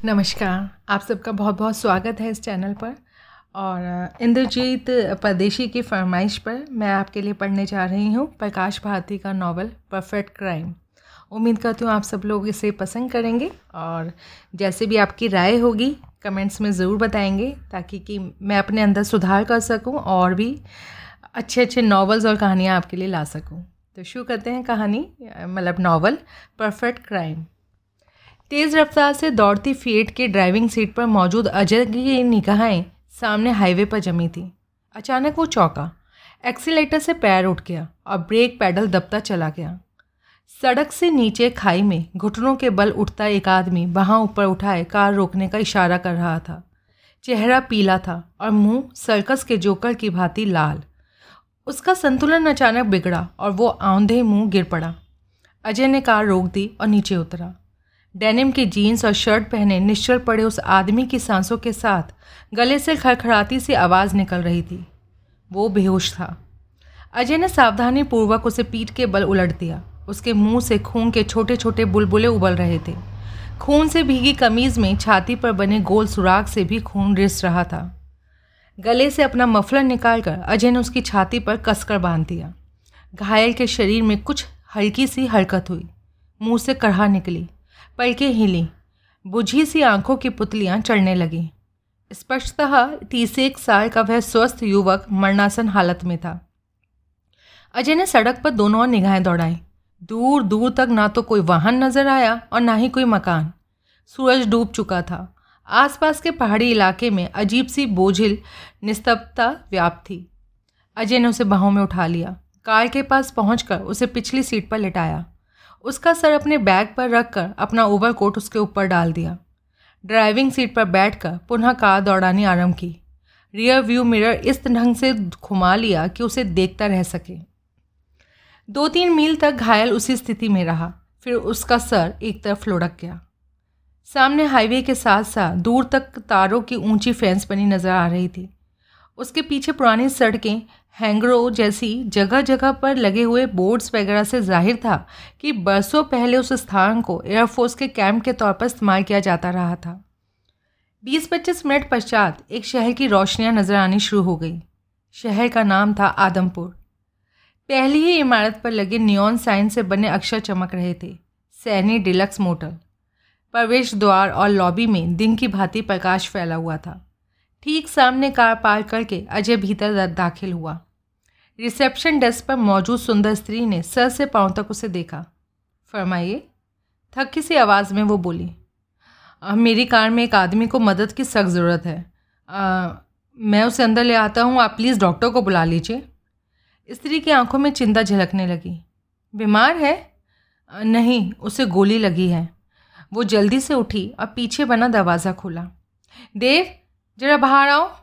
नमस्कार। आप सबका बहुत बहुत स्वागत है इस चैनल पर। और इंद्रजीत परदेशी की फरमाइश पर मैं आपके लिए पढ़ने जा रही हूँ प्रकाश भारती का नावल परफेक्ट क्राइम। उम्मीद करती हूँ आप सब लोग इसे पसंद करेंगे और जैसे भी आपकी राय होगी, कमेंट्स में ज़रूर बताएँगे ताकि कि मैं अपने अंदर सुधार कर सकूँ और भी अच्छे अच्छे नावल्स और कहानियाँ आपके लिए ला सकूँ। तो शुरू करते हैं कहानी मतलब नावल परफेक्ट क्राइम। तेज़ रफ्तार से दौड़ती फीट के ड्राइविंग सीट पर मौजूद अजय की निगाहें सामने हाईवे पर जमी थी। अचानक वो चौका। एक्सीटर से पैर उठ गया और ब्रेक पैडल दबता चला गया। सड़क से नीचे खाई में घुटनों के बल उठता एक आदमी वहाँ ऊपर उठाए कार रोकने का इशारा कर रहा था। चेहरा पीला था और मुँह सर्कस के जोकर की भांति लाल। उसका संतुलन अचानक बिगड़ा और वो आंधे मुँह गिर पड़ा। अजय ने कार रोक दी और नीचे उतरा। डेनिम की जीन्स और शर्ट पहने निश्चल पड़े उस आदमी की सांसों के साथ गले से खड़खड़ाती सी आवाज़ निकल रही थी। वो बेहोश था। अजय ने सावधानी पूर्वक उसे पीठ के बल उलट दिया। उसके मुँह से खून के छोटे छोटे बुलबुले उबल रहे थे। खून से भीगी कमीज में छाती पर बने गोल सुराग से भी खून रिस रहा था। गले से अपना मफलर निकालकर अजय ने उसकी छाती पर कसकर बाँध दिया। घायल के शरीर में कुछ हल्की सी हरकत हुई। मुँह से कढ़ा निकली। पलकें हिली। बुझी सी आँखों की पुतलियाँ चढ़ने लगीं। स्पष्टतः तीस एक साल का वह स्वस्थ युवक मरणासन हालत में था। अजय ने सड़क पर दोनों ओर निगाहें दौड़ाई। दूर दूर तक ना तो कोई वाहन नज़र आया और ना ही कोई मकान। सूरज डूब चुका था। आसपास के पहाड़ी इलाके में अजीब सी बोझिल निस्तब्धता व्याप्त थी। अजय ने उसे बाहों में उठा लिया। कार के पास पहुंचकर उसे पिछली सीट पर लिटाया। उसका सर अपने बैग पर रखकर अपना ओवर कोट उसके ऊपर डाल दिया। ड्राइविंग सीट पर बैठकर पुनः कार दौड़ानी आरंभ की। रियर व्यू मिरर इस ढंग से घुमा लिया कि उसे देखता रह सके। दो तीन मील तक घायल उसी स्थिति में रहा, फिर उसका सर एक तरफ़ लुढ़क गया। सामने हाईवे के साथ साथ दूर तक तारों की ऊँची फेंस बनी नज़र आ रही थी। उसके पीछे पुरानी सड़कें, हैंगरों जैसी जगह जगह पर लगे हुए बोर्ड्स वगैरह से ज़ाहिर था कि बरसों पहले उस स्थान को एयरफोर्स के कैंप के तौर पर इस्तेमाल किया जाता रहा था। बीस पच्चीस मिनट पश्चात एक शहर की रोशनियाँ नज़र आनी शुरू हो गई। शहर का नाम था आदमपुर। पहली ही इमारत पर लगे नियॉन साइन से बने अक्षर चमक रहे थे, सैनी डिलक्स मोटर प्रवेश द्वार और लॉबी में दिन की भांति प्रकाश फैला हुआ था। ठीक सामने कार पार करके अजय भीतर दाखिल हुआ। रिसेप्शन डेस्क पर मौजूद सुंदर स्त्री ने सर से पाँव तक उसे देखा। फरमाइए थकी सी आवाज़ में वो बोली मेरी कार में एक आदमी को मदद की सख्त ज़रूरत है। आ, मैं उसे अंदर ले आता हूँ आप प्लीज़ डॉक्टर को बुला लीजिए। स्त्री की आँखों में चिंता झलकने लगी। बीमार है? नहीं उसे गोली लगी है। वो जल्दी से उठी और पीछे बना दरवाज़ा खोला। देव जरा बाहर आओ।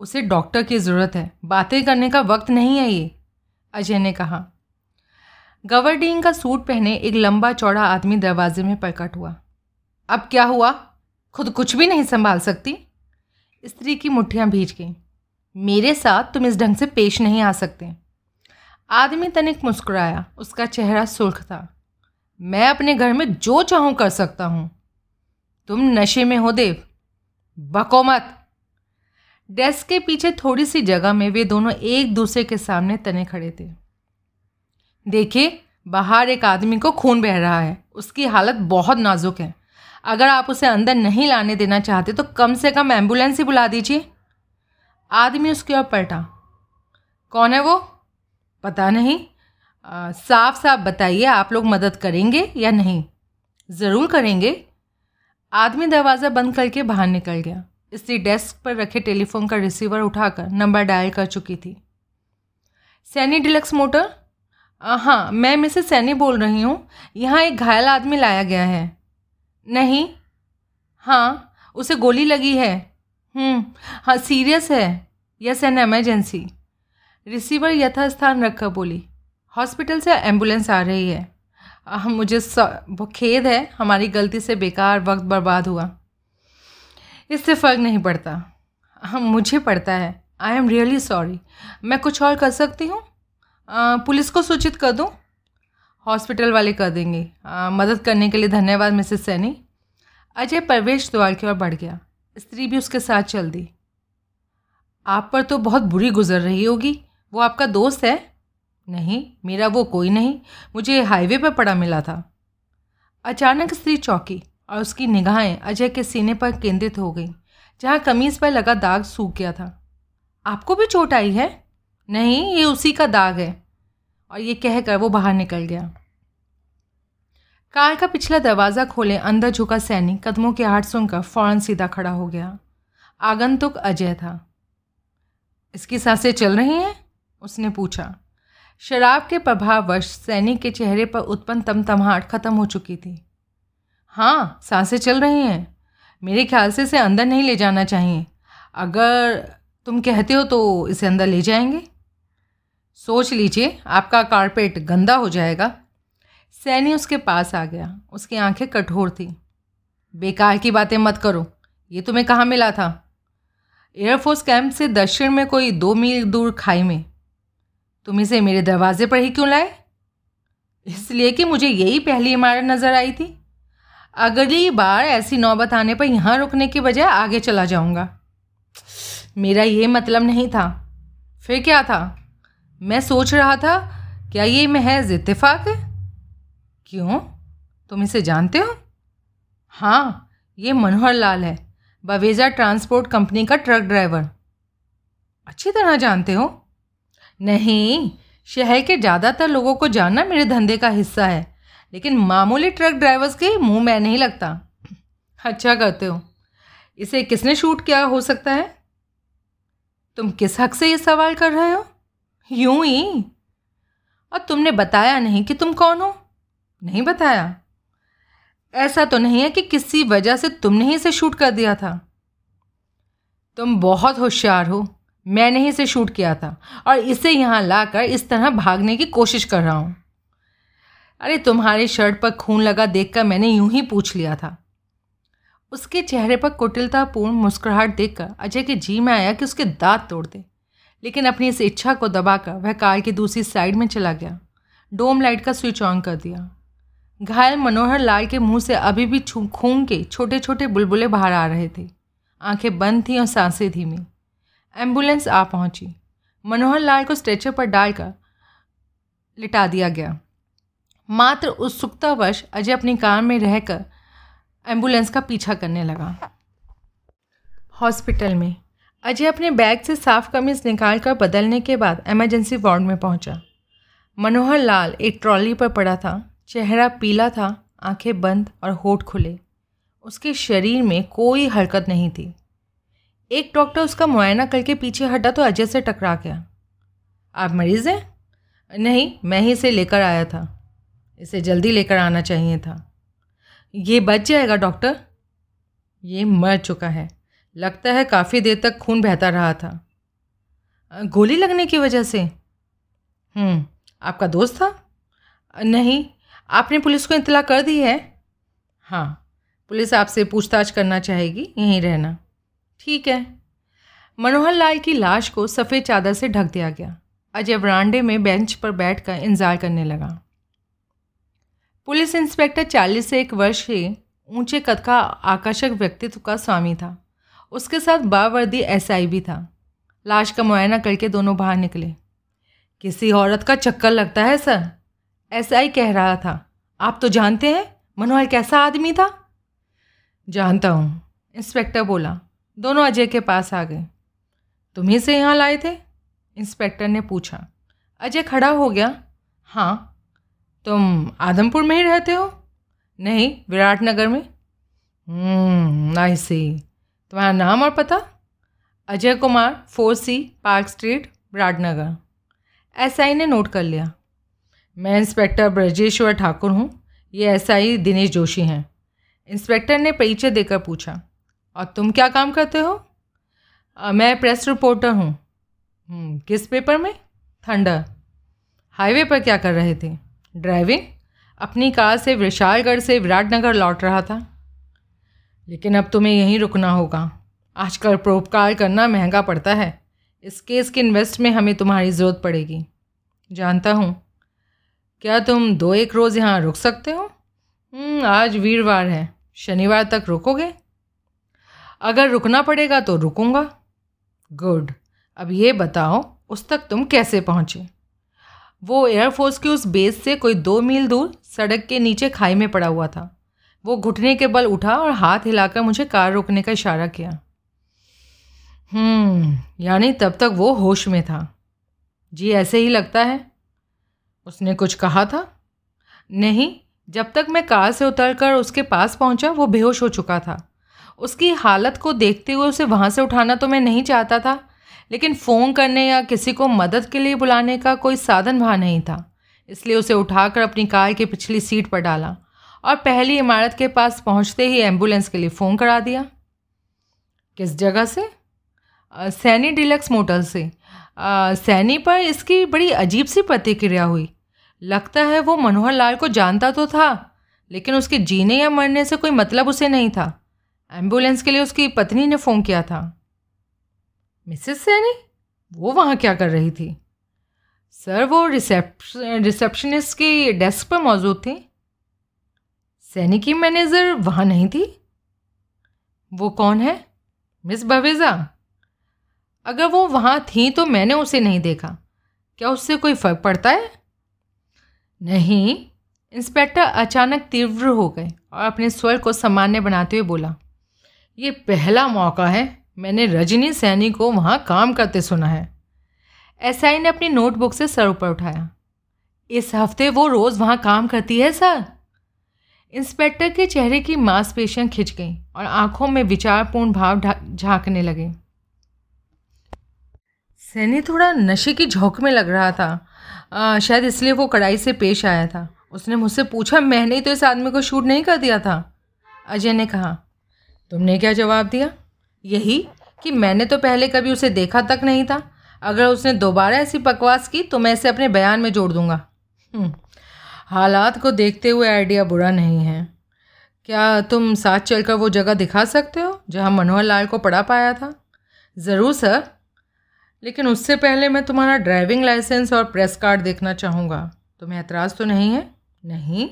उसे डॉक्टर की ज़रूरत है। बातें करने का वक्त नहीं है ये, अजय ने कहा। गवर्डिंग का सूट पहने एक लंबा चौड़ा आदमी दरवाजे में प्रकट हुआ। अब क्या हुआ? खुद कुछ भी नहीं संभाल सकती? स्त्री की मुठ्ठियाँ भीज गईं। मेरे साथ तुम इस ढंग से पेश नहीं आ सकते। आदमी तनिक मुस्कुराया। उसका चेहरा सुर्ख था। मैं अपने घर में जो चाहूँ कर सकता हूँ। तुम नशे में हो, देव। बको मत। डेस्क के पीछे थोड़ी सी जगह में वे दोनों एक दूसरे के सामने तने खड़े थे। देखिए बाहर एक आदमी को खून बह रहा है। उसकी हालत बहुत नाजुक है। अगर आप उसे अंदर नहीं लाने देना चाहते तो कम से कम एंबुलेंस ही बुला दीजिए। आदमी उसकी ओर पलटा। कौन है वो? पता नहीं। आ, साफ़ साफ़ बताइए आप लोग मदद करेंगे या नहीं? ज़रूर करेंगे। आदमी दरवाज़ा बंद करके बाहर निकल गया। स्त्री डेस्क पर रखे टेलीफोन का रिसीवर उठाकर नंबर डायल कर चुकी थी। Saini deluxe motor? हाँ मैं मिसेस सैनी बोल रही हूँ। यहाँ एक घायल आदमी लाया गया है। नहीं? हाँ उसे गोली लगी है। हम्म, हाँ सीरियस है। यस एन एमरजेंसी रिसीवर यथास्थान रखकर बोली हॉस्पिटल से एंबुलेंस आ रही है। मुझे खेद है हमारी गलती से बेकार वक्त बर्बाद हुआ। इससे फ़र्क नहीं पड़ता। हम मुझे पड़ता है। आई एम रियली सॉरी मैं कुछ और कर सकती हूँ? पुलिस को सूचित कर दूँ? हॉस्पिटल वाले कर देंगे। आ, मदद करने के लिए धन्यवाद मिसेस सैनी। अजय प्रवेश द्वार की ओर बढ़ गया। स्त्री भी उसके साथ चल दी। आप पर तो बहुत बुरी गुजर रही होगी। वो आपका दोस्त है? नहीं, मेरा वो कोई नहीं। मुझे हाईवे पर पड़ा मिला था। अचानक स्त्री चौकी और उसकी निगाहें अजय के सीने पर केंद्रित हो गई, जहाँ कमीज़ पर लगा दाग सूख गया था। आपको भी चोट आई है? नहीं, ये उसी का दाग है। और ये कहकर वो बाहर निकल गया। कार का पिछला दरवाज़ा खोले अंदर झुका सैनिक कदमों के हाथ सुनकर फ़ौरन सीधा खड़ा हो गया। आगंतुक अजय था। इसकी साँसें चल रही हैं? उसने पूछा। शराब के प्रभाववश सैनिक के चेहरे पर उत्पन्न तमतमाहट खत्म हो चुकी थी। हाँ साँसें चल रही हैं। मेरे ख्याल से इसे अंदर नहीं ले जाना चाहिए। अगर तुम कहते हो तो इसे अंदर ले जाएँगे। सोच लीजिए, आपका कारपेट गंदा हो जाएगा। सैनी उसके पास आ गया। उसकी आँखें कठोर थी। बेकार की बातें मत करो। ये तुम्हें कहाँ मिला था? एयरफोर्स कैंप से दक्षिण में कोई दो मील दूर खाई में। तुम इसे मेरे दरवाजे पर ही क्यों लाए? इसलिए कि मुझे यही पहली इमारत नज़र आई थी। अगली बार ऐसी नौबत आने पर यहाँ रुकने के बजाय आगे चला जाऊँगा। मेरा ये मतलब नहीं था। फिर क्या था? मैं सोच रहा था, क्या ये महज इत्तेफाक है? क्यों? तुम इसे जानते हो? हाँ ये मनोहर लाल है, बवेजा ट्रांसपोर्ट कंपनी का ट्रक ड्राइवर। अच्छी तरह जानते हो? नहीं, शहर के ज़्यादातर लोगों को जानना मेरे धंधे का हिस्सा है, लेकिन मामूली ट्रक ड्राइवर्स के मुँह में नहीं लगता। अच्छा करते हो। इसे किसने शूट किया हो सकता है? तुम किस हक से ये सवाल कर रहे हो? यूँ ही। और तुमने बताया नहीं कि तुम कौन हो? नहीं बताया। ऐसा तो नहीं है कि किसी वजह से तुमने ही इसे शूट कर दिया था। तुम बहुत होशियार हो। मैंने ही इसे शूट किया था और इसे यहाँ लाकर इस तरह भागने की कोशिश कर रहा हूँ। अरे, तुम्हारे शर्ट पर खून लगा देखकर मैंने यूँ ही पूछ लिया था। उसके चेहरे पर कुटिलतापूर्ण मुस्कुराहट देखकर अजय के जी में आया कि उसके दांत तोड़ दे। लेकिन अपनी इस इच्छा को दबाकर वह कार की दूसरी साइड में चला गया। डोम लाइट का स्विच ऑन कर दिया। घायल मनोहर लाल के मुँह से अभी भी खून के छोटे छोटे बुलबुले बाहर आ रहे थे। आँखें बंद थीं और साँसें धीमी। एंबुलेंस आ पहुँची। मनोहर लाल को स्ट्रेचर पर डालकर लिटा दिया गया। मात्र उत्सुकतावश अजय अपनी कार में रहकर एंबुलेंस का पीछा करने लगा। हॉस्पिटल में। अजय अपने बैग से साफ़ कमीज निकालकर बदलने के बाद इमरजेंसी वार्ड में पहुँचा। मनोहर लाल एक ट्रॉली पर पड़ा था। चेहरा पीला था, आँखें बंद और होठ खुले। उसके शरीर में कोई हरकत नहीं थी। एक डॉक्टर उसका मुआयना करके पीछे हटा तो अजय से टकरा गया। आप मरीज़ हैं? नहीं मैं ही इसे लेकर आया था। इसे जल्दी लेकर आना चाहिए था। ये बच जाएगा डॉक्टर? ये मर चुका है। लगता है काफ़ी देर तक खून बहता रहा था। गोली लगने की वजह से? हम्म, आपका दोस्त था? नहीं आपने पुलिस को इतला कर दी है? हाँ पुलिस आपसे पूछताछ करना चाहेगी यहीं रहना। ठीक है। मनोहर लाल की लाश को सफ़ेद चादर से ढक दिया गया। अजय वरांडे में बेंच पर बैठकर इंतज़ार करने लगा। पुलिस इंस्पेक्टर चालीस से एक वर्ष के ऊँचे कद का आकर्षक व्यक्तित्व का स्वामी था। उसके साथ बावर्दी एसआई भी था। लाश का मुआयना करके दोनों बाहर निकले। किसी औरत का चक्कर लगता है, सर? एसआई कह रहा था। आप तो जानते हैं, मनोहर कैसा आदमी था? जानता हूँ, इंस्पेक्टर बोला। दोनों अजय के पास आ गए। तुम्ही से यहाँ लाए थे? इंस्पेक्टर ने पूछा। अजय खड़ा हो गया। हाँ तुम आदमपुर में ही रहते हो? नहीं, विराटनगर में? आई सी तुम्हारा नाम और पता? Ajay Kumar, four C, park street, Viratnagar. S I ने नोट कर लिया। मैं इंस्पेक्टर ब्रजेश्वर ठाकुर हूँ। ये एस आई दिनेश जोशी हैं। इंस्पेक्टर ने परिचय देकर पूछा। और तुम क्या काम करते हो? आ, मैं प्रेस रिपोर्टर हूँ। हम्म, किस पेपर में? थंडर हाईवे पर क्या कर रहे थे? ड्राइविंग अपनी कार से विशालगढ़ से विराटनगर लौट रहा था। लेकिन अब तुम्हें यहीं रुकना होगा। आजकल प्रोपकार करना महँगा पड़ता है। इस केस के इन्वेस्ट में हमें तुम्हारी ज़रूरत पड़ेगी। जानता हूँ। क्या तुम दो एक रोज़ यहाँ रुक सकते हो? हम्म, आज वीरवार है। शनिवार तक रुकोगे? अगर रुकना पड़ेगा तो रुकूँगा। गुड अब ये बताओ, उस तक तुम कैसे पहुँचे? वो एयरफोर्स की उस बेस से कोई दो मील दूर सड़क के नीचे खाई में पड़ा हुआ था। वो घुटने के बल उठा और हाथ हिलाकर मुझे कार रोकने का इशारा किया। हम्म यानी तब तक वो होश में था। जी, ऐसे ही लगता है? उसने कुछ कहा था? नहीं, जब तक मैं कार से उतरकर उसके पास पहुँचा, वो बेहोश हो चुका था। उसकी हालत को देखते हुए उसे वहाँ से उठाना तो मैं नहीं चाहता था लेकिन फ़ोन करने या किसी को मदद के लिए बुलाने का कोई साधन वहाँ नहीं था इसलिए उसे उठाकर अपनी कार की पिछली सीट पर डाला और पहली इमारत के पास पहुँचते ही एंबुलेंस के लिए फ़ोन करा दिया। किस जगह से? सैनी डिलक्स मोटल से। आ, सैनी पर इसकी बड़ी अजीब सी प्रतिक्रिया हुई। लगता है वो मनोहर लाल को जानता तो था लेकिन उसके जीने या मरने से कोई मतलब उसे नहीं था। एंबुलेंस के लिए उसकी पत्नी ने फ़ोन किया था। मिसेस सैनी, वो वहाँ क्या कर रही थी? सर, वो रिसेप्शन रिसेप्शनिस्ट की डेस्क पर मौजूद थी। सैनी की मैनेजर वहाँ नहीं थी? वो कौन है? मिस बवेज़ा। अगर वो वहाँ थी तो मैंने उसे नहीं देखा। क्या उससे कोई फ़र्क पड़ता है? नहीं। इंस्पेक्टर अचानक तीव्र हो गए और अपने स्वर को सामान्य बनाते हुए बोला ये पहला मौका है मैंने रजनी सैनी को वहाँ काम करते सुना है। एसआई ने अपनी नोटबुक से सर ऊपर उठाया। इस हफ़्ते वो रोज़ वहाँ काम करती है सर? इंस्पेक्टर के चेहरे की मांसपेशियाँ खिंच गईं और आँखों में विचारपूर्ण भाव झांकने लगे। सैनी थोड़ा नशे की झोंक में लग रहा था। आ, शायद इसलिए वो कड़ाई से पेश आया था। उसने मुझसे पूछा मैंने ही तो इस आदमी को शूट नहीं कर दिया था? अजय ने कहा तुमने क्या जवाब दिया? यही कि मैंने तो पहले कभी उसे देखा तक नहीं था। अगर उसने दोबारा ऐसी बकवास की तो मैं इसे अपने बयान में जोड़ दूँगा। हम्म, हालात को देखते हुए आइडिया बुरा नहीं है। क्या तुम साथ चलकर वो जगह दिखा सकते हो जहाँ मनोहर लाल को पढ़ा पाया था? ज़रूर सर। लेकिन उससे पहले मैं तुम्हारा ड्राइविंग लाइसेंस और प्रेस कार्ड देखना चाहूँगा। तुम्हें ऐतराज़ तो नहीं है? नहीं?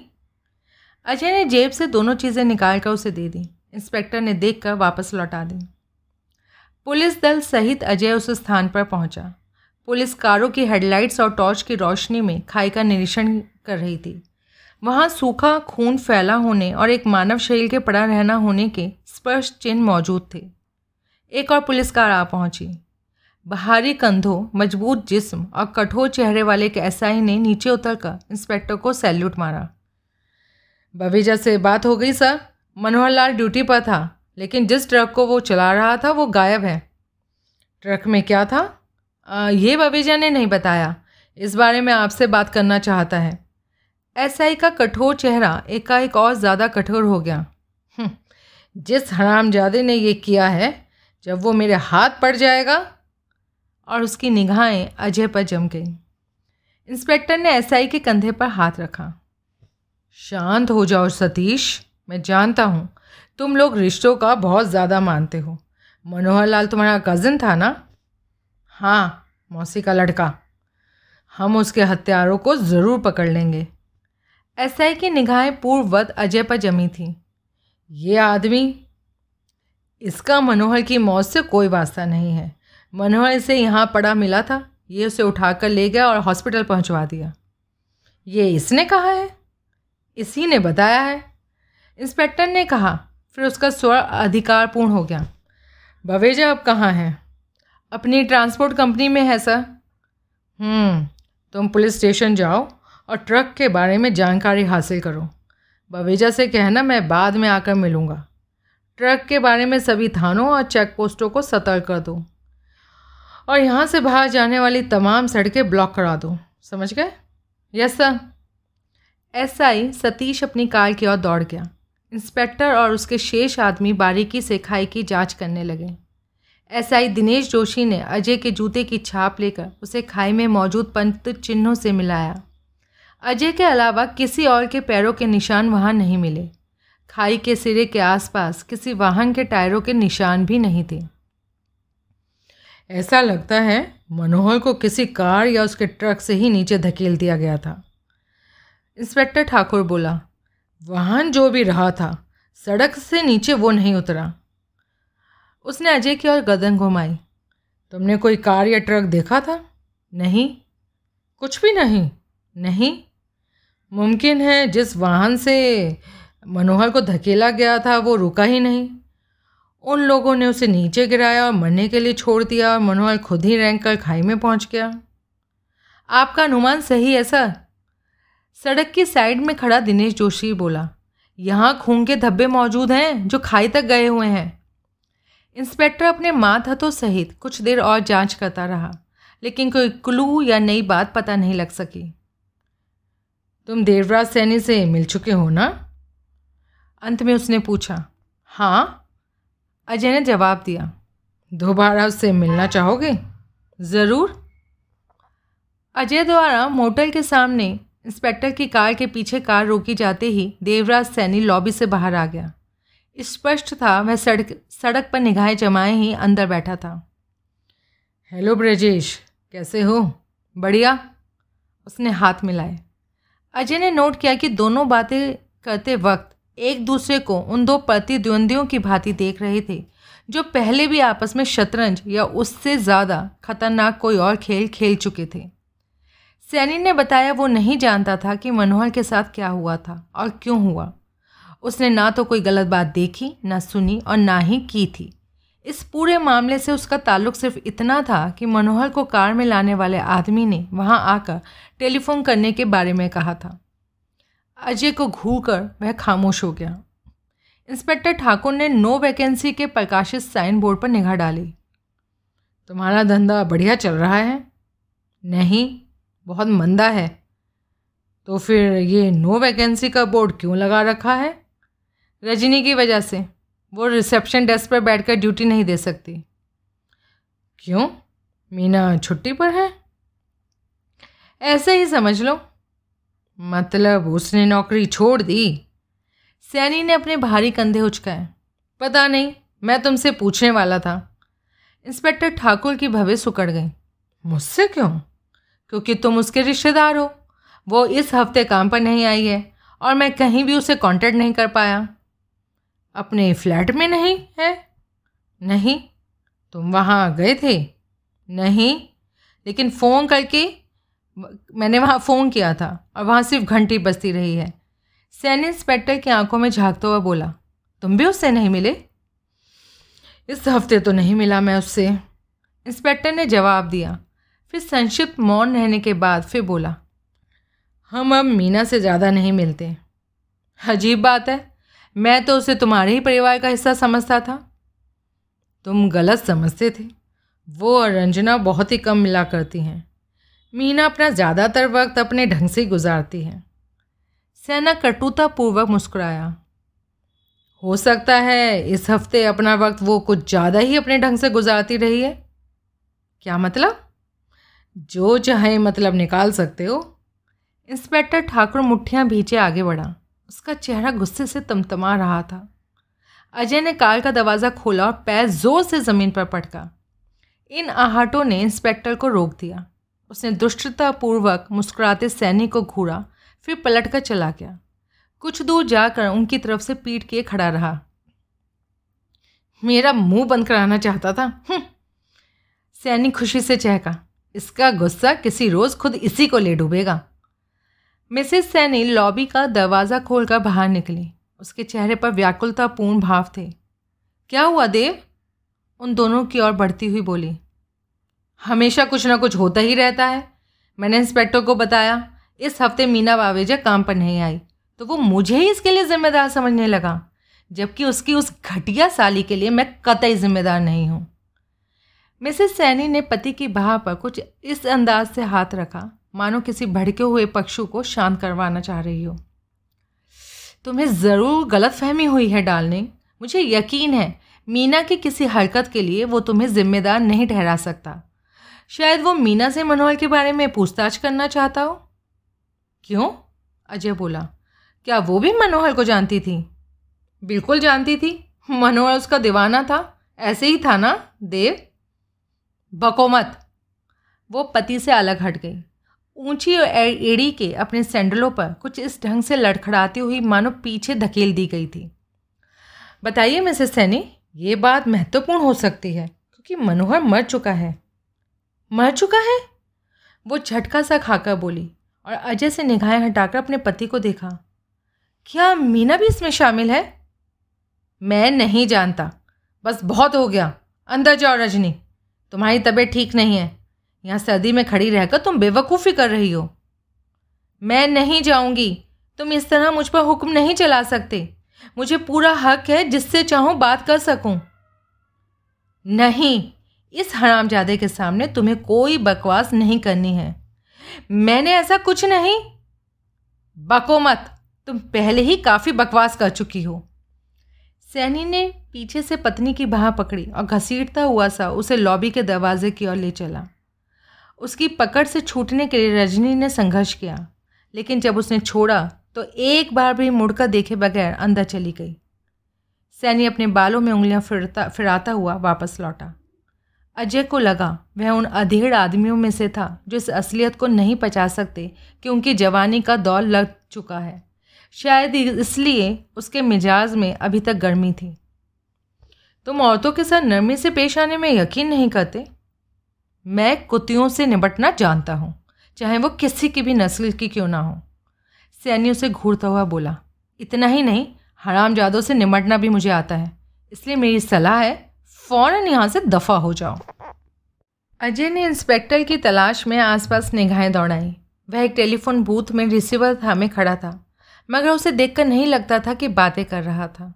अजय ने जेब से दोनों चीज़ें निकाल कर उसे दे दी। इंस्पेक्टर ने देखकर वापस लौटा दी। पुलिस दल सहित अजय उस स्थान पर पहुँचा। पुलिस कारों की हेडलाइट्स और टॉर्च की रोशनी में खाई का निरीक्षण कर रही थी। वहाँ सूखा खून फैला होने और एक मानव शरीर के पड़ा रहना होने के स्पष्ट चिन्ह मौजूद थे। एक और पुलिस कार आ पहुँची। बाहरी कंधों, मज़बूत जिस्म और कठोर चेहरे वाले एक एसआई ने नीचे उतरकर इंस्पेक्टर को सैल्यूट मारा। बवीजा से बात हो गई, सर। मनोहर लाल ड्यूटी पर था लेकिन जिस ट्रक को वो चला रहा था वो गायब है। ट्रक में क्या था? आ, ये बबीजा ने नहीं बताया। इस बारे में आपसे बात करना चाहता है। एसआई का कठोर चेहरा एकाएक और ज़्यादा कठोर हो गया। हम्म, जिस हरामजादे ने ये किया है जब वो मेरे हाथ पड़ जाएगा और उसकी निगाहें अजय पर जम गई। इंस्पेक्टर ने एसआई के कंधे पर हाथ रखा। शांत हो जाओ सतीश। मैं जानता हूँ, तुम लोग रिश्तों का बहुत ज़्यादा मानते हो। मनोहर लाल तुम्हारा कज़न था ना? हाँ मौसी का लड़का। हम उसके हत्यारों को ज़रूर पकड़ लेंगे। एसआई की निगाहें पूर्ववत अजय पर जमी थी। ये आदमी, इसका मनोहर की मौत से कोई वास्ता नहीं है। मनोहर इसे यहाँ पड़ा मिला था, ये उसे उठाकर ले गया और हॉस्पिटल पहुँचवा दिया। ये इसने कहा है? इसी ने बताया है। इंस्पेक्टर ने कहा फिर उसका स्वर अधिकारपूर्ण हो गया। भवेजा अब कहाँ है? अपनी ट्रांसपोर्ट कंपनी में है सर। हम्म, तुम पुलिस स्टेशन जाओ और ट्रक के बारे में जानकारी हासिल करो। बवेजा से कहना मैं बाद में आकर मिलूँगा। ट्रक के बारे में सभी थानों और चेक पोस्टों को सतर्क कर दो। और यहाँ से बाहर जाने वाली तमाम सड़कें ब्लॉक करा दो। समझ गए? Yes sir. S I Satish अपनी कार की ओर दौड़ गया। इंस्पेक्टर और उसके शेष आदमी बारीकी से खाई की जाँच करने लगे। एसआई दिनेश जोशी ने अजय के जूते की छाप लेकर उसे खाई में मौजूद पंत चिन्हों से मिलाया। अजय के अलावा किसी और के पैरों के निशान वहाँ नहीं मिले। खाई के सिरे के आसपास किसी वाहन के टायरों के निशान भी नहीं थे। ऐसा लगता है मनोहर को किसी कार या उसके ट्रक से ही नीचे धकेल दिया गया था। इंस्पेक्टर ठाकुर बोला वाहन जो भी रहा था, सड़क से नीचे वो नहीं उतरा। उसने अजय की ओर गर्दन घुमाई। तुमने कोई कार या ट्रक देखा था? नहीं। कुछ भी नहीं। नहीं। मुमकिन है जिस वाहन से मनोहर को धकेला गया था, वो रुका ही नहीं। उन लोगों ने उसे नीचे गिराया और मरने के लिए छोड़ दिया और मनोहर खुद ही रैंक कर खाई में पहुँच गया। आपका अनुमान सही है, सर? सड़क की साइड में खड़ा दिनेश जोशी बोला, यहाँ खून के धब्बे मौजूद हैं जो खाई तक गए हुए हैं. इंस्पेक्टर अपने मात हथों सहित कुछ देर और जाँच करता रहा, लेकिन कोई क्लू या नई बात पता नहीं लग सकी। तुम देवराज सैनी से मिल चुके हो ना? अंत में उसने पूछा हाँ। अजय ने जवाब दिया, दोबारा उससे मिलना चाहोगे? ज़रूर। अजय द्वारा मोटल के सामने इंस्पेक्टर की कार के पीछे कार रोकी जाते ही देवराज सैनी लॉबी से बाहर आ गया। स्पष्ट था, वह सड़क सड़क पर निगाहें जमाए ही अंदर बैठा था। हेलो ब्रजेश, कैसे हो? बढ़िया? उसने हाथ मिलाए। अजय ने नोट किया कि दोनों बातें करते वक्त एक दूसरे को उन दो प्रतिद्वंदियों की भांति देख रहे थे, जो पहले भी आपस में शतरंज या उससे ज़्यादा खतरनाक कोई और खेल खेल चुके थे। सैनी ने बताया वो नहीं जानता था कि मनोहर के साथ क्या हुआ था और क्यों हुआ। उसने ना तो कोई गलत बात देखी, ना सुनी और ना ही की थी। इस पूरे मामले से उसका ताल्लुक सिर्फ़ इतना था कि मनोहर को कार में लाने वाले आदमी ने वहाँ आकर टेलीफोन करने के बारे में कहा था। अजय को घूर कर वह खामोश हो गया। इंस्पेक्टर ठाकुर ने नो वैकेंसी के प्रकाशित साइन बोर्ड पर निगाह डाली। तुम्हारा धंधा बढ़िया चल रहा है? नहीं बहुत मंदा है। तो फिर ये नो वैकेंसी का बोर्ड क्यों लगा रखा है? रजनी की वजह से। वो रिसेप्शन डेस्क पर बैठकर ड्यूटी नहीं दे सकती। क्यों? मीना छुट्टी पर है? ऐसे ही समझ लो। मतलब उसने नौकरी छोड़ दी। सैनी ने अपने भारी कंधे उचकाए। पता नहीं, मैं तुमसे पूछने वाला था। इंस्पेक्टर ठाकुर की भवे सुकड़ गई। मुझसे क्यों? क्योंकि तुम उसके रिश्तेदार हो। वो इस हफ़्ते काम पर नहीं आई है और मैं कहीं भी उसे कांटेक्ट नहीं कर पाया। अपने फ्लैट में नहीं है? नहीं। तुम वहाँ गए थे? नहीं। लेकिन फ़ोन करके, मैंने वहाँ फ़ोन किया था और वहाँ सिर्फ़ घंटी बजती रही है। सैन इंस्पेक्टर की आँखों में झांकता हुआ बोला, तुम भी उससे नहीं मिले? इस हफ़्ते तो नहीं मिला मैं उससे। इंस्पेक्टर ने जवाब दिया फिर संक्षिप्त मौन रहने के बाद फिर बोला, हम अब मीना से ज़्यादा नहीं मिलते। अजीब बात है। मैं तो उसे तुम्हारे ही परिवार का हिस्सा समझता था। तुम गलत समझते थे। वो और रंजना बहुत ही कम मिला करती हैं। मीना अपना ज़्यादातर वक्त अपने ढंग से गुजारती है। सैना कटुतापूर्वक मुस्कुराया। हो सकता है इस हफ़्ते अपना वक्त वो कुछ ज़्यादा ही अपने ढंग से गुजारती रही है। क्या मतलब? जो चाहे मतलब निकाल सकते हो। इंस्पेक्टर ठाकुर मुठ्ठियाँ भीचे आगे बढ़ा। उसका चेहरा गुस्से से तमतमा रहा था। अजय ने कार का दरवाज़ा खोला और पैर ज़ोर से ज़मीन पर पटका। इन आहटों ने इंस्पेक्टर को रोक दिया। उसने दुष्टतापूर्वक मुस्कुराते सैनिक को घूरा, फिर पलट कर चला गया। कुछ दूर जाकर उनकी तरफ़ से पीट के खड़ा रहा। मेरा मुँह बंद कराना चाहता था। हम्म। सैनिक खुशी से चहका। इसका गुस्सा किसी रोज़ खुद इसी को ले डूबेगा। मिसेस सैनी लॉबी का दरवाज़ा खोलकर बाहर निकली। उसके चेहरे पर व्याकुलतापूर्ण भाव थे। क्या हुआ देव? उन दोनों की ओर बढ़ती हुई बोली। हमेशा कुछ ना कुछ होता ही रहता है। मैंने इंस्पेक्टर को बताया, इस हफ़्ते मीना बावेजा काम पर नहीं आई तो वो मुझे ही इसके लिए ज़िम्मेदार समझने लगा, जबकि उसकी उस घटिया साली के लिए मैं कतई जिम्मेदार नहीं हूँ। मिसेस सैनी ने पति की बाह पर कुछ इस अंदाज से हाथ रखा, मानो किसी भड़के हुए पक्षु को शांत करवाना चाह रही हो। तुम्हें ज़रूर गलत फहमी हुई है डालने मुझे यकीन है, मीना की किसी हरकत के लिए वो तुम्हें ज़िम्मेदार नहीं ठहरा सकता। शायद वो मीना से मनोहर के बारे में पूछताछ करना चाहता हो। क्यों? अजय बोला, क्या वो भी मनोहर को जानती थी? बिल्कुल जानती थी। मनोहर उसका दीवाना था। ऐसे ही था ना, देव? बकोमत वो पति से अलग हट गई। ऊँची एड़ी के अपने सैंडलों पर कुछ इस ढंग से लड़खड़ाती हुई मानो पीछे धकेल दी गई थी। बताइए, मिसेस सैनी, ये बात महत्वपूर्ण हो सकती है, क्योंकि मनोहर मर चुका है। मर चुका है? वो झटका सा खाकर बोली और अजय से निगाहें हटाकर अपने पति को देखा। क्या मीना भी इसमें शामिल है? मैं नहीं जानता। बस बहुत हो गया। अंदर जाओ, रजनी। तुम्हारी तबीयत ठीक नहीं है। यहाँ सर्दी में खड़ी रहकर तुम बेवकूफ़ी कर रही हो। मैं नहीं जाऊँगी। तुम इस तरह मुझ पर हुक्म नहीं चला सकते। मुझे पूरा हक है जिससे चाहूँ बात कर सकूँ। नहीं, इस हरामजादे के सामने तुम्हें कोई बकवास नहीं करनी है। मैंने ऐसा कुछ नहीं। बको मत, तुम पहले ही काफ़ी बकवास कर चुकी हो। सैनी ने पीछे से पत्नी की बाह पकड़ी और घसीटता हुआ सा उसे लॉबी के दरवाजे की ओर ले चला। उसकी पकड़ से छूटने के लिए रजनी ने संघर्ष किया, लेकिन जब उसने छोड़ा तो एक बार भी मुड़कर देखे बगैर अंदर चली गई। सैनी अपने बालों में उंगलियाँ फिरता, फिराता हुआ वापस लौटा। अजय को लगा, वह उन अधेड़ आदमियों में से था, जो इस असलियत को नहीं पचा सकते कि उनकी जवानी का दौर लग चुका है। शायद इसलिए उसके मिजाज में अभी तक गर्मी थी। तुम औरतों के साथ नरमी से पेश आने में यकीन नहीं करते। मैं कुतियों से निपटना जानता हूँ, चाहे वो किसी की भी नस्ल की क्यों ना हो। सैनी उसे घूरता हुआ बोला, इतना ही नहीं हराम जादों से निमटना भी मुझे आता है। इसलिए मेरी सलाह है, फ़ौरन यहाँ से दफ़ा हो जाओ। अजय ने इंस्पेक्टर की तलाश में आसपास निगाहें दौड़ाई। वह एक टेलीफोन बूथ में रिसीवर थामे खड़ा था, मगर उसे देखकर नहीं लगता था कि बातें कर रहा था।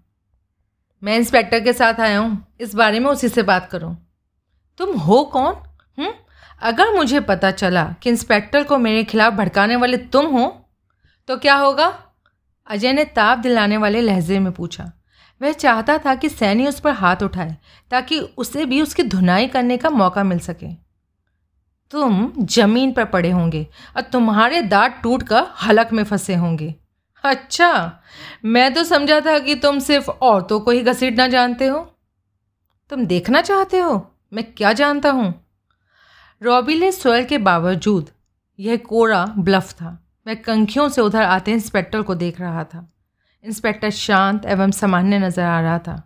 मैं इंस्पेक्टर के साथ आया हूँ। इस बारे में उसी से बात करूँ। तुम हो कौन? हुँ? अगर मुझे पता चला कि इंस्पेक्टर को मेरे खिलाफ भड़काने वाले तुम हो तो क्या होगा? अजय ने ताप दिलाने वाले लहजे में पूछा। वह चाहता था कि सैनी उस पर हाथ उठाए, ताकि उसे भी उसकी धुनाई करने का मौका मिल सके। तुम ज़मीन पर पड़े होंगे और तुम्हारे दांत टूट कर हलक में फंसे होंगे। अच्छा मैं तो समझा था कि तुम सिर्फ़ औरतों को ही घसीटना जानते हो। तुम देखना चाहते हो? मैं क्या जानता हूँ? रॉबिले स्वर के बावजूद यह कोरा ब्लफ था। मैं कंखियों से उधर आते इंस्पेक्टर को देख रहा था। इंस्पेक्टर शांत एवं सामान्य नज़र आ रहा था।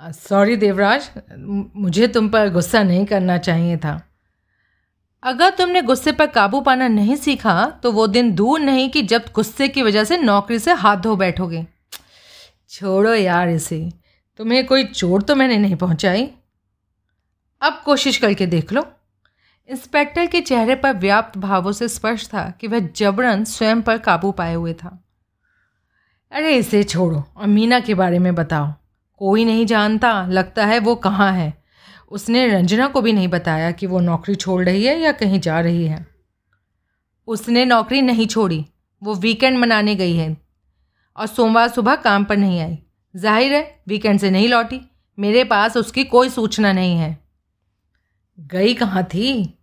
सॉरी देवराज मुझे तुम पर गुस्सा नहीं करना चाहिए था। अगर तुमने गुस्से पर काबू पाना नहीं सीखा तो वो दिन दूर नहीं कि जब गुस्से की वजह से नौकरी से हाथ धो बैठोगे। छोड़ो यार इसे। तुम्हें कोई चोट तो मैंने नहीं पहुंचाई। अब कोशिश करके देख लो। इंस्पेक्टर के चेहरे पर व्याप्त भावों से स्पष्ट था कि वह जबरन स्वयं पर काबू पाए हुए था। अरे इसे छोड़ो। और मीना के बारे में बताओ। कोई नहीं जानता, लगता है वो कहाँ है। उसने रंजना को भी नहीं बताया कि वो नौकरी छोड़ रही है या कहीं जा रही है। उसने नौकरी नहीं छोड़ी, वो वीकेंड मनाने गई है। और सोमवार सुबह काम पर नहीं आई। ज़ाहिर है वीकेंड से नहीं लौटी। मेरे पास उसकी कोई सूचना नहीं है। गई कहाँ थी?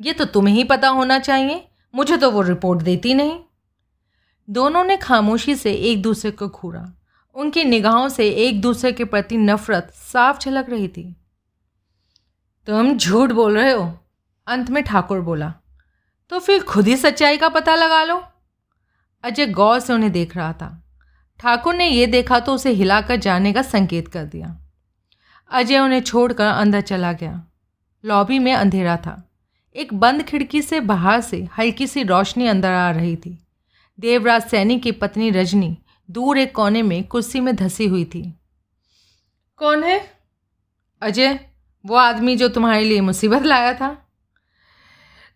ये तो तुम्हें ही पता होना चाहिए। मुझे तो वो रिपोर्ट देती नहीं। दोनों ने खामोशी से एक दूसरे को घूरा। उनकी निगाहों से एक दूसरे के प्रति नफरत साफ़ झलक रही थी। तुम झूठ बोल रहे हो? अंत में ठाकुर बोला तो फिर खुद ही सच्चाई का पता लगा लो। अजय गौर से उन्हें देख रहा था। ठाकुर ने यह देखा तो उसे हिलाकर जाने का संकेत कर दिया। अजय उन्हें छोड़कर अंदर चला गया। लॉबी में अंधेरा था। एक बंद खिड़की से बाहर से हल्की सी रोशनी अंदर आ रही थी। देवराज सैनी की पत्नी रजनी दूर एक कोने में कुर्सी में धसी हुई थी। कौन है? अजय। वो आदमी जो तुम्हारे लिए मुसीबत लाया था।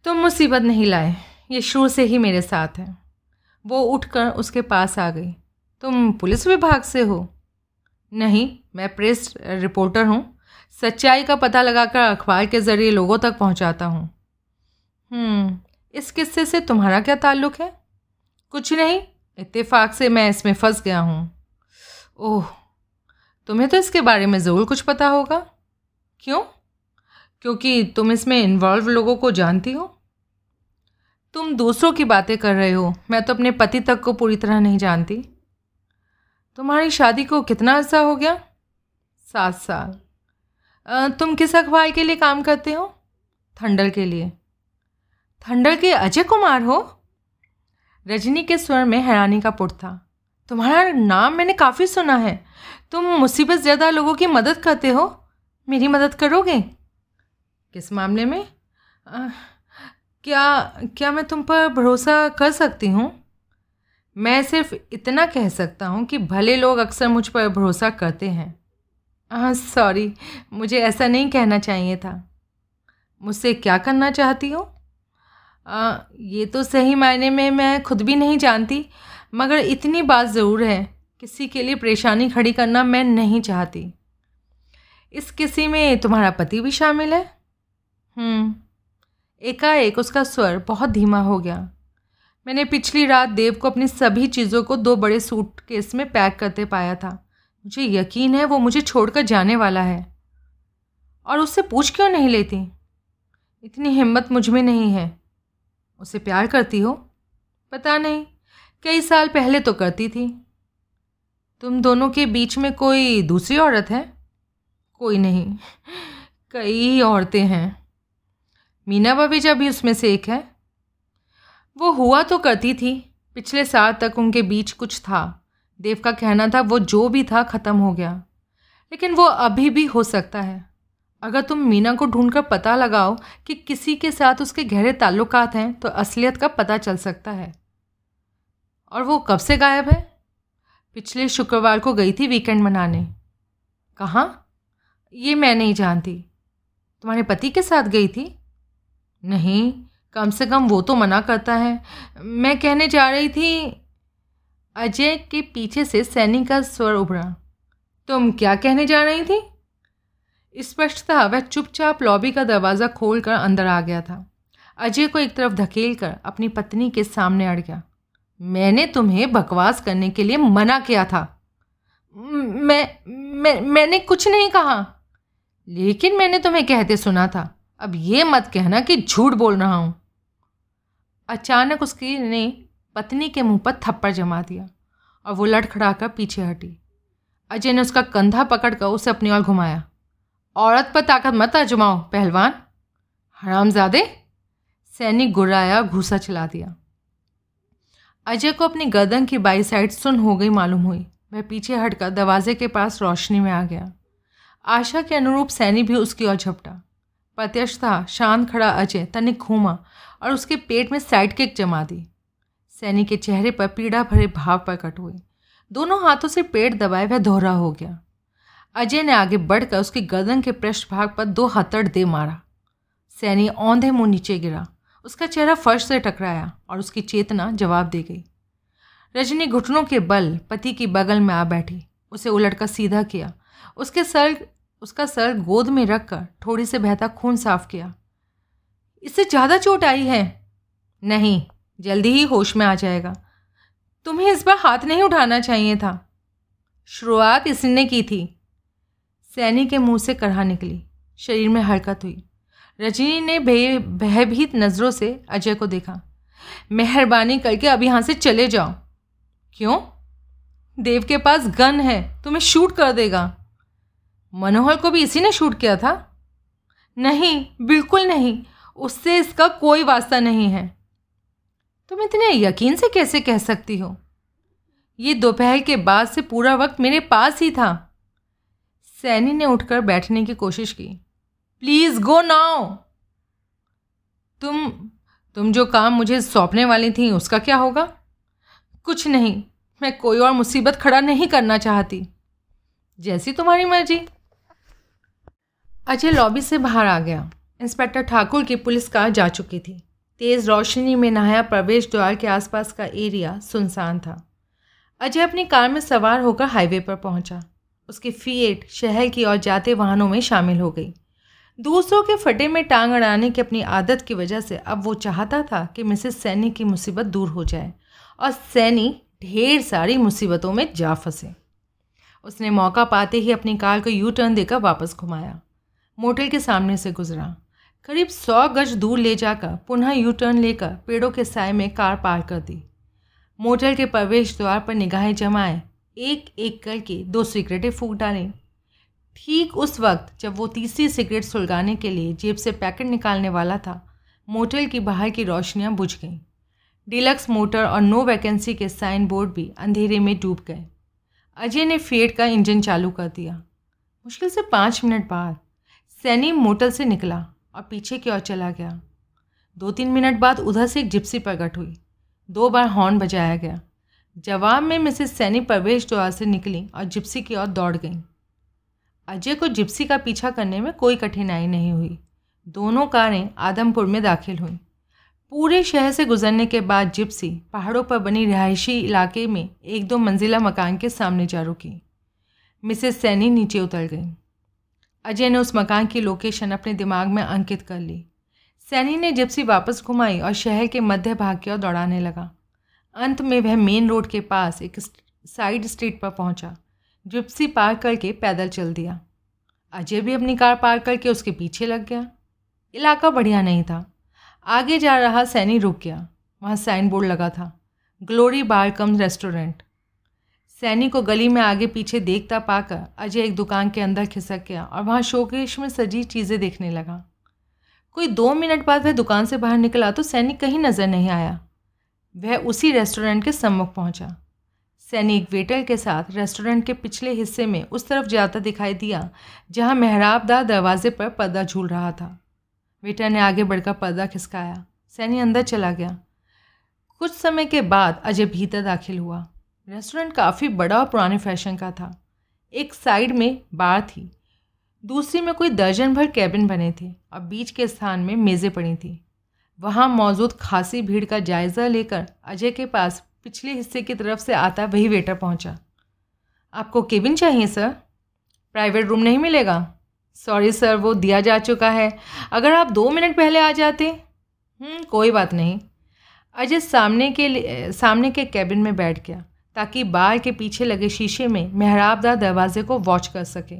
तुम मुसीबत नहीं लाए ये शुरू से ही मेरे साथ है। वो उठकर उसके पास आ गई। तुम पुलिस विभाग से हो? नहीं मैं प्रेस रिपोर्टर हूँ। सच्चाई का पता लगाकर अखबार के ज़रिए लोगों तक पहुँचाता हूँ। हम्म, इस किस्से से तुम्हारा क्या ताल्लुक़ है? कुछ नहीं इत्तेफाक से मैं इसमें फंस गया हूँ। ओह तुम्हें तो इसके बारे में ज़रूर कुछ पता होगा। क्यों? क्योंकि तुम इसमें इन्वॉल्व लोगों को जानती हो। तुम दूसरों की बातें कर रहे हो, मैं तो अपने पति तक को पूरी तरह नहीं जानती। तुम्हारी शादी को कितना अर्सा हो गया? सात साल। तुम किस अखबार के लिए काम करते हो? थंडल के लिए। थंडल के अजय कुमार हो? रजनी के स्वर में हैरानी का पुट था। तुम्हारा नाम मैंने काफ़ी सुना है। तुम मुसीबत ज़्यादा लोगों की मदद करते हो? मेरी मदद करोगे? किस मामले में? आ, क्या क्या मैं तुम पर भरोसा कर सकती हूँ? मैं सिर्फ़ इतना कह सकता हूँ कि भले लोग अक्सर मुझ पर भरोसा करते हैं। हाँ सॉरी मुझे ऐसा नहीं कहना चाहिए था। मुझसे क्या करना चाहती हो? ये तो सही मायने में मैं खुद भी नहीं जानती मगर इतनी बात ज़रूर है। किसी के लिए परेशानी खड़ी करना मैं नहीं चाहती। इस किसी में तुम्हारा पति भी शामिल है? हम्म, एकाएक उसका स्वर बहुत धीमा हो गया। मैंने पिछली रात देव को अपनी सभी चीज़ों को दो बड़े सूट केस में पैक करते पाया था। मुझे यकीन है वो मुझे छोड़कर जाने वाला है। और उससे पूछ क्यों नहीं लेती? इतनी हिम्मत मुझमें नहीं है। उसे प्यार करती हो? पता नहीं कई साल पहले तो करती थी। तुम दोनों के बीच में कोई दूसरी औरत है? कोई नहीं। कई औरतें हैं। मीना बबीजा भी उसमें से एक है, वो हुआ तो करती थी। पिछले साल तक उनके बीच कुछ था। देव का कहना था, वो जो भी था, ख़त्म हो गया। लेकिन वो अभी भी हो सकता है। अगर तुम मीना को ढूंढकर पता लगाओ कि किसी के साथ उसके गहरे ताल्लुकात हैं तो असलियत का पता चल सकता है। और वो कब से गायब है? पिछले शुक्रवार को गई थी वीकेंड मनाने। कहाँ? ये मैं नहीं जानती। तुम्हारे पति के साथ गई थी? नहीं, कम से कम वो तो मना करता है। मैं कहने जा रही थी, अजय के पीछे से सैनी का स्वर उभरा। तुम क्या कहने जा रही थी? स्पष्टतः वह चुपचाप लॉबी का दरवाज़ा खोलकर अंदर आ गया था। अजय को एक तरफ़ धकेल कर अपनी पत्नी के सामने अड़ गया। मैंने तुम्हें बकवास करने के लिए मना किया था। मैं मैं, मैंने कुछ नहीं कहा। लेकिन मैंने तुम्हें कहते सुना था। अब ये मत कहना कि झूठ बोल रहा हूँ। अचानक उसकी ने पत्नी के मुँह पर थप्पड़ जमा दिया और वो लड़खड़ा कर पीछे हटी। अजय ने उसका कंधा पकड़कर उसे अपनी ओर घुमाया। औरत पर ताकत मत आजमाओ, पहलवान। हरामजादे, सैनिक गुर्राया, घूसा चला दिया। अजय को अपनी गर्दन की बाई साइड सुन हो गई मालूम हुई। वह पीछे हटकर दरवाजे के पास रोशनी में आ गया। आशा के अनुरूप सैनी भी उसकी ओर झपटा। प्रत्यक्ष था शांत खड़ा अजय तनिक घूमा और उसके पेट में साइड किक जमा दी। सैनी के चेहरे पर पीड़ा भरे भाव प्रकट हुए। दोनों हाथों से पेट दबाए वह दोहरा हो गया। अजय ने आगे बढ़कर उसकी गर्दन के पृष्ठभाग पर दो हथड़ दे मारा। सैनी औंधे मुँह नीचे गिरा। उसका चेहरा फर्श से टकराया और उसकी चेतना जवाब दे गई। रजनी घुटनों के बल पति की बगल में आ बैठी। उसे उलटकर सीधा किया। उसके सर, उसका सर गोद में रखकर थोड़ी से बहता खून साफ़ किया। इससे ज़्यादा चोट आई है? नहीं, जल्दी ही होश में आ जाएगा। तुम्हें इस बार हाथ नहीं उठाना चाहिए था। शुरुआत इसने की थी। सैनी के मुँह से कढ़ा निकली। शरीर में हरकत हुई। रजनी ने भयभीत नज़रों से अजय को देखा। मेहरबानी करके अब यहाँ से चले जाओ। क्यों? देव के पास गन है, तुम्हें शूट कर देगा। मनोहर को भी इसी ने शूट किया था? नहीं, बिल्कुल नहीं। उससे इसका कोई वास्ता नहीं है। तुम इतने यकीन से कैसे कह सकती हो? ये दोपहर के बाद से पूरा वक्त मेरे पास ही था। सैनी ने उठकर बैठने की कोशिश की। Please go now. तुम तुम जो काम मुझे सौंपने वाली थी, उसका क्या होगा? कुछ नहीं, मैं कोई और मुसीबत खड़ा नहीं करना चाहती। जैसी तुम्हारी मर्ज़ी। अजय लॉबी से बाहर आ गया। इंस्पेक्टर ठाकुर की पुलिस कार जा चुकी थी। तेज़ रोशनी में नहाया प्रवेश द्वार के आसपास का एरिया सुनसान था। अजय अपनी कार में सवार होकर हाईवे पर पहुँचा। उसकी फीएट शहर की ओर जाते वाहनों में शामिल हो गई। दूसरों के फटे में टांग अड़ाने की अपनी आदत की वजह से अब वो चाहता था कि मिसेस सैनी की मुसीबत दूर हो जाए और सैनी ढेर सारी मुसीबतों में जा फंसे। उसने मौका पाते ही अपनी कार को यू टर्न देकर वापस घुमाया। मोटल के सामने से गुजरा। करीब सौ गज दूर ले जाकर पुनः यू टर्न लेकर पेड़ों के साय में कार पार कर दी। मोटल के प्रवेश द्वार पर निगाहें जमाए, एक एक करके दो सिगरेटें फूक डालें। ठीक उस वक्त जब वो तीसरी सिगरेट सुलगाने के लिए जेब से पैकेट निकालने वाला था, मोटल की बाहर की रोशनियाँ बुझ गईं। डिलक्स मोटर और नो वैकेंसी के साइन बोर्ड भी अंधेरे में डूब गए। अजय ने फेड का इंजन चालू कर दिया। मुश्किल से पाँच मिनट बाद सैनी मोटर से निकला और पीछे की ओर चला गया। दो तीन मिनट बाद उधर से एक जिप्सी प्रकट हुई। दो बार हॉर्न बजाया गया। जवाब में मिसेस सैनी प्रवेश द्वार से निकली और जिप्सी की ओर दौड़ गई। अजय को जिप्सी का पीछा करने में कोई कठिनाई नहीं हुई। दोनों कारें आदमपुर में दाखिल हुईं। पूरे शहर से गुजरने के बाद जिप्सी पहाड़ों पर बनी रिहायशी इलाके में एक दो मंजिला मकान के सामने जा रुकी। मिसेस सैनी नीचे उतर गई। अजय ने उस मकान की लोकेशन अपने दिमाग में अंकित कर ली। सैनी ने जिप्सी वापस घुमाई और शहर के मध्य भाग की ओर दौड़ाने लगा। अंत में वह मेन रोड के पास एक साइड स्ट्रीट पर पहुँचा, जिप्सी पार करके पैदल चल दिया। अजय भी अपनी कार पार करके उसके पीछे लग गया। इलाका बढ़िया नहीं था। आगे जा रहा सैनी रुक गया। वहाँ साइन बोर्ड लगा था। Glory bar cum restaurant. Saini को गली में आगे पीछे देखता पाकर अजय एक दुकान के अंदर खिसक गया और वहाँ शोकेश में सजी चीज़ें देखने लगा। कोई दो मिनट बाद वह दुकान से बाहर निकला तो सैनी कहीं नज़र नहीं आया। वह उसी रेस्टोरेंट के सम्मुख पहुँचा। सैनी एक वेटर के साथ रेस्टोरेंट के पिछले हिस्से में उस तरफ़ जाता दिखाई दिया, जहाँ मेहराबदार दरवाजे पर पर्दा झूल रहा था। वेटर ने आगे बढ़कर पर्दा खिसकाया। सैनी अंदर चला गया। कुछ समय के बाद अजय भीतर दाखिल हुआ। रेस्टोरेंट काफ़ी बड़ा और पुराने फ़ैशन का था। एक साइड में बार थी दूसरी में कोई दर्जन भर कैबिन बने थे और बीच के स्थान में मेज़ें पड़ी थी। वहाँ मौजूद खासी भीड़ का जायज़ा लेकर अजय के पास पिछले हिस्से की तरफ़ से आता वही वेटर पहुँचा। आपको केबिन चाहिए सर? प्राइवेट रूम नहीं मिलेगा? सॉरी सर वो दिया जा चुका है। अगर आप दो मिनट पहले आ जाते? हम्म, कोई बात नहीं। अजय सामने के सामने के कैबिन में बैठ गया। ताकि बार के पीछे लगे शीशे में मेहराबदार दरवाजे को वॉच कर सके।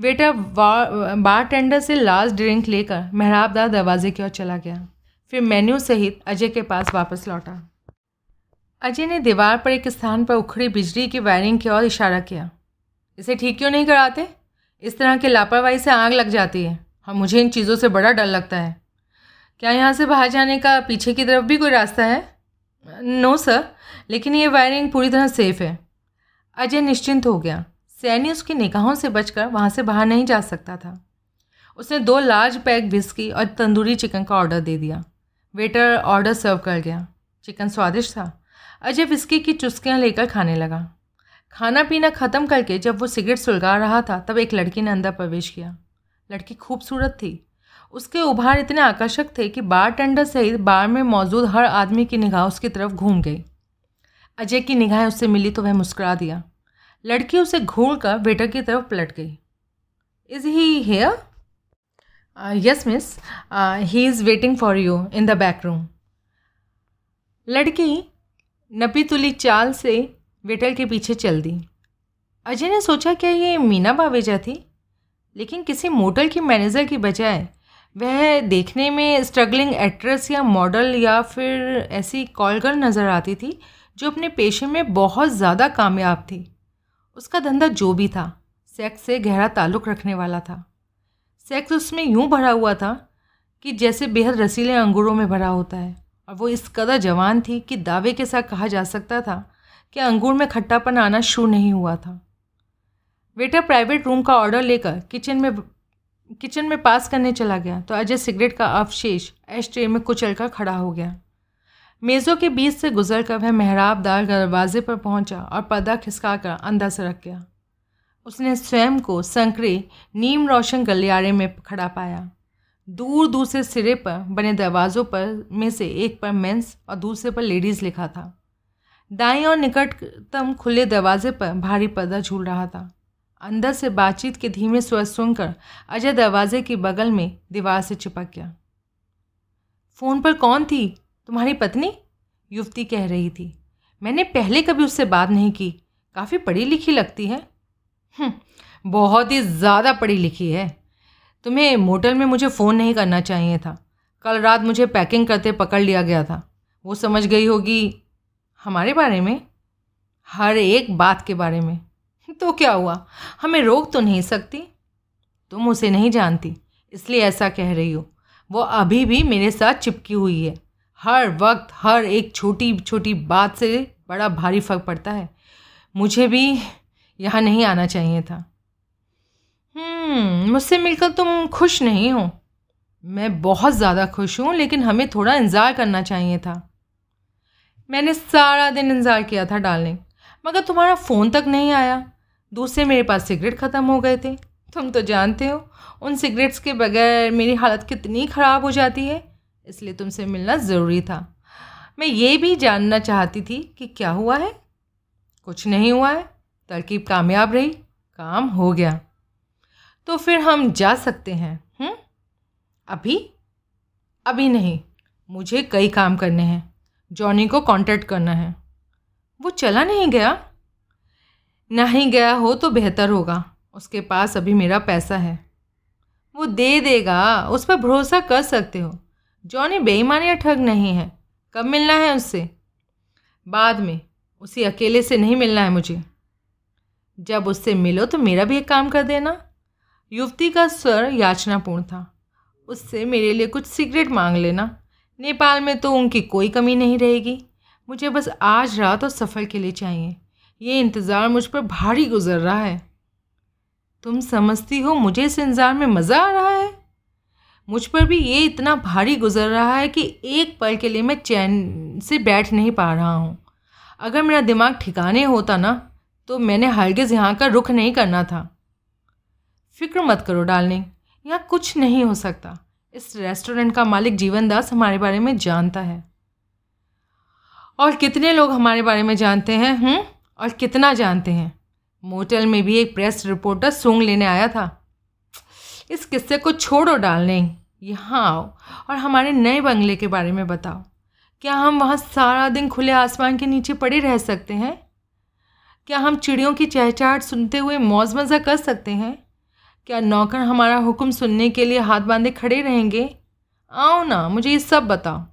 वेटर बार टेंडर से लास्ट ड्रिंक लेकर मेहराबदार दरवाजे की ओर चला गया। फिर मेन्यू सहित अजय के पास वापस लौटा। अजय ने दीवार पर एक स्थान पर उखड़ी बिजली की वायरिंग की ओर इशारा किया। इसे ठीक क्यों नहीं कराते? इस तरह की लापरवाही से आग लग जाती है। हाँ मुझे इन चीज़ों से बड़ा डर लगता है। क्या यहाँ से बाहर जाने का पीछे की तरफ़ भी कोई रास्ता है? नो सर लेकिन ये वायरिंग पूरी तरह सेफ़ है। अजय निश्चिंत हो गया। सैनी उसकी निगाहों से बचकर वहाँ से बाहर नहीं जा सकता था। उसने दो लार्ज पैक बिस्की और तंदूरी चिकन का ऑर्डर दे दिया। वेटर ऑर्डर सर्व कर गया। चिकन स्वादिष्ट था। अजय विस्की की चुस्कियाँ लेकर खाने लगा। खाना पीना ख़त्म करके जब वो सिगरेट सुलगा रहा था, तब एक लड़की ने अंदर प्रवेश किया। लड़की खूबसूरत थी। उसके उभार इतने आकर्षक थे कि बार टेंडर सहित बार में मौजूद हर आदमी की निगाह उसकी तरफ़ घूम गई। अजय की निगाहें उससे मिली तो वह मुस्कुरा दिया। लड़की उसे घूर कर वेटर की तरफ़ पलट गई। Is he here yes miss he is waiting for you in the back room लड़की नपी तुली चाल से वेटर के पीछे चल दी। अजय ने सोचा, क्या ये मीना बावेजा थी? लेकिन किसी मोटल की मैनेजर की बजाय वह देखने में स्ट्रगलिंग एक्ट्रेस या मॉडल या फिर ऐसी कॉल गर्ल नज़र आती थी जो अपने पेशे में बहुत ज़्यादा कामयाब थी। उसका धंधा जो भी था सेक्स से गहरा ताल्लुक़ रखने वाला था। सेक्स उसमें यूँ भरा हुआ था कि जैसे बेहद रसीले अंगूरों में भरा होता है। और वो इस कदर जवान थी कि दावे के साथ कहा जा सकता था कि अंगूर में खट्टापन आना शुरू नहीं हुआ था। वेटर प्राइवेट रूम का ऑर्डर लेकर किचन में किचन में पास करने चला गया तो अजय सिगरेट का अवशेष एश ट्रे में कुचल कर खड़ा हो गया। मेज़ों के बीच से गुजर कर वह मेहराबदार दरवाजे पर पहुँचा और पर्दा खिसका कर अंदर से रख गया। उसने स्वयं को संकरे, नीम रोशन गलियारे में खड़ा पाया। दूर दूसरे सिरे पर बने दरवाज़ों पर में से एक पर मेंस और दूसरे पर लेडीज़ लिखा था। दाएँ और निकटतम खुले दरवाजे पर भारी पर्दा झूल रहा था। अंदर से बातचीत के धीमे स्वर सुनकर अजय दरवाजे के बगल में दीवार से चिपक गया। फ़ोन पर कौन थी? तुम्हारी पत्नी? युवती कह रही थी। मैंने पहले कभी उससे बात नहीं की। काफ़ी पढ़ी लिखी लगती है। हम्म, बहुत ही ज़्यादा पढ़ी लिखी है। तुम्हें मोटल में मुझे फ़ोन नहीं करना चाहिए था। कल रात मुझे पैकिंग करते पकड़ लिया गया था। वो समझ गई होगी हमारे बारे में। हर एक बात के बारे में। तो क्या हुआ? हमें रोक तो नहीं सकती। तुम उसे नहीं जानती इसलिए ऐसा कह रही हो। वो अभी भी मेरे साथ चिपकी हुई है। हर वक्त हर एक छोटी छोटी बात से बड़ा भारी फ़र्क पड़ता है। मुझे भी यहाँ नहीं आना चाहिए था। हम्म, मुझसे मिलकर तुम खुश नहीं हो। मैं बहुत ज़्यादा खुश हूँ लेकिन हमें थोड़ा इंतज़ार करना चाहिए था। मैंने सारा दिन इंतज़ार किया था डालने मगर तुम्हारा फ़ोन तक नहीं आया। दूसरे मेरे पास सिगरेट ख़त्म हो गए थे। तुम तो जानते हो उन सिगरेट्स के बगैर मेरी हालत कितनी ख़राब हो जाती है। इसलिए तुमसे मिलना ज़रूरी था। मैं ये भी जानना चाहती थी कि क्या हुआ है। कुछ नहीं हुआ है। तरकीब कामयाब रही। काम हो गया। तो फिर हम जा सकते हैं हुँ? अभी? अभी नहीं। मुझे कई काम करने हैं। जॉनी को कांटेक्ट करना है। वो चला नहीं गया? नहीं गया हो तो बेहतर होगा। उसके पास अभी मेरा पैसा है। वो दे देगा। उस पर भरोसा कर सकते हो। जॉनी बेईमान या ठग नहीं है। कब मिलना है उससे? बाद में। उसे अकेले से नहीं मिलना है मुझे। जब उससे मिलो तो मेरा भी एक काम कर देना। युवती का स्वर याचनापूर्ण था। उससे मेरे लिए कुछ सिगरेट मांग लेना। नेपाल में तो उनकी कोई कमी नहीं रहेगी। मुझे बस आज रात और सफ़र के लिए चाहिए। ये इंतज़ार मुझ पर भारी गुजर रहा है। तुम समझती हो मुझे इस इंतज़ार में मज़ा आ रहा है? मुझ पर भी ये इतना भारी गुजर रहा है कि एक पल के लिए मैं चैन से बैठ नहीं पा रहा हूँ। अगर मेरा दिमाग ठिकाने होता ना तो मैंने हरगिज़ यहाँ का रुख नहीं करना था। फ़िक्र मत करो, डार्लिंग, यहाँ कुछ नहीं हो सकता। इस रेस्टोरेंट का मालिक जीवन दास हमारे बारे में जानता है। और कितने लोग हमारे बारे में जानते हैं हुँ? और कितना जानते हैं? मोटल में भी एक प्रेस रिपोर्टर सूंग लेने आया था। इस किस्से को छोड़ो डालने यहाँ आओ और हमारे नए बंगले के बारे में बताओ। क्या हम वहाँ सारा दिन खुले आसमान के नीचे पड़े रह सकते हैं? क्या हम चिड़ियों की चहचहाट सुनते हुए मौज मज़ा कर सकते हैं? क्या नौकर हमारा हुक्म सुनने के लिए हाथ बांधे खड़े रहेंगे? आओ ना, मुझे ये सब बताओ।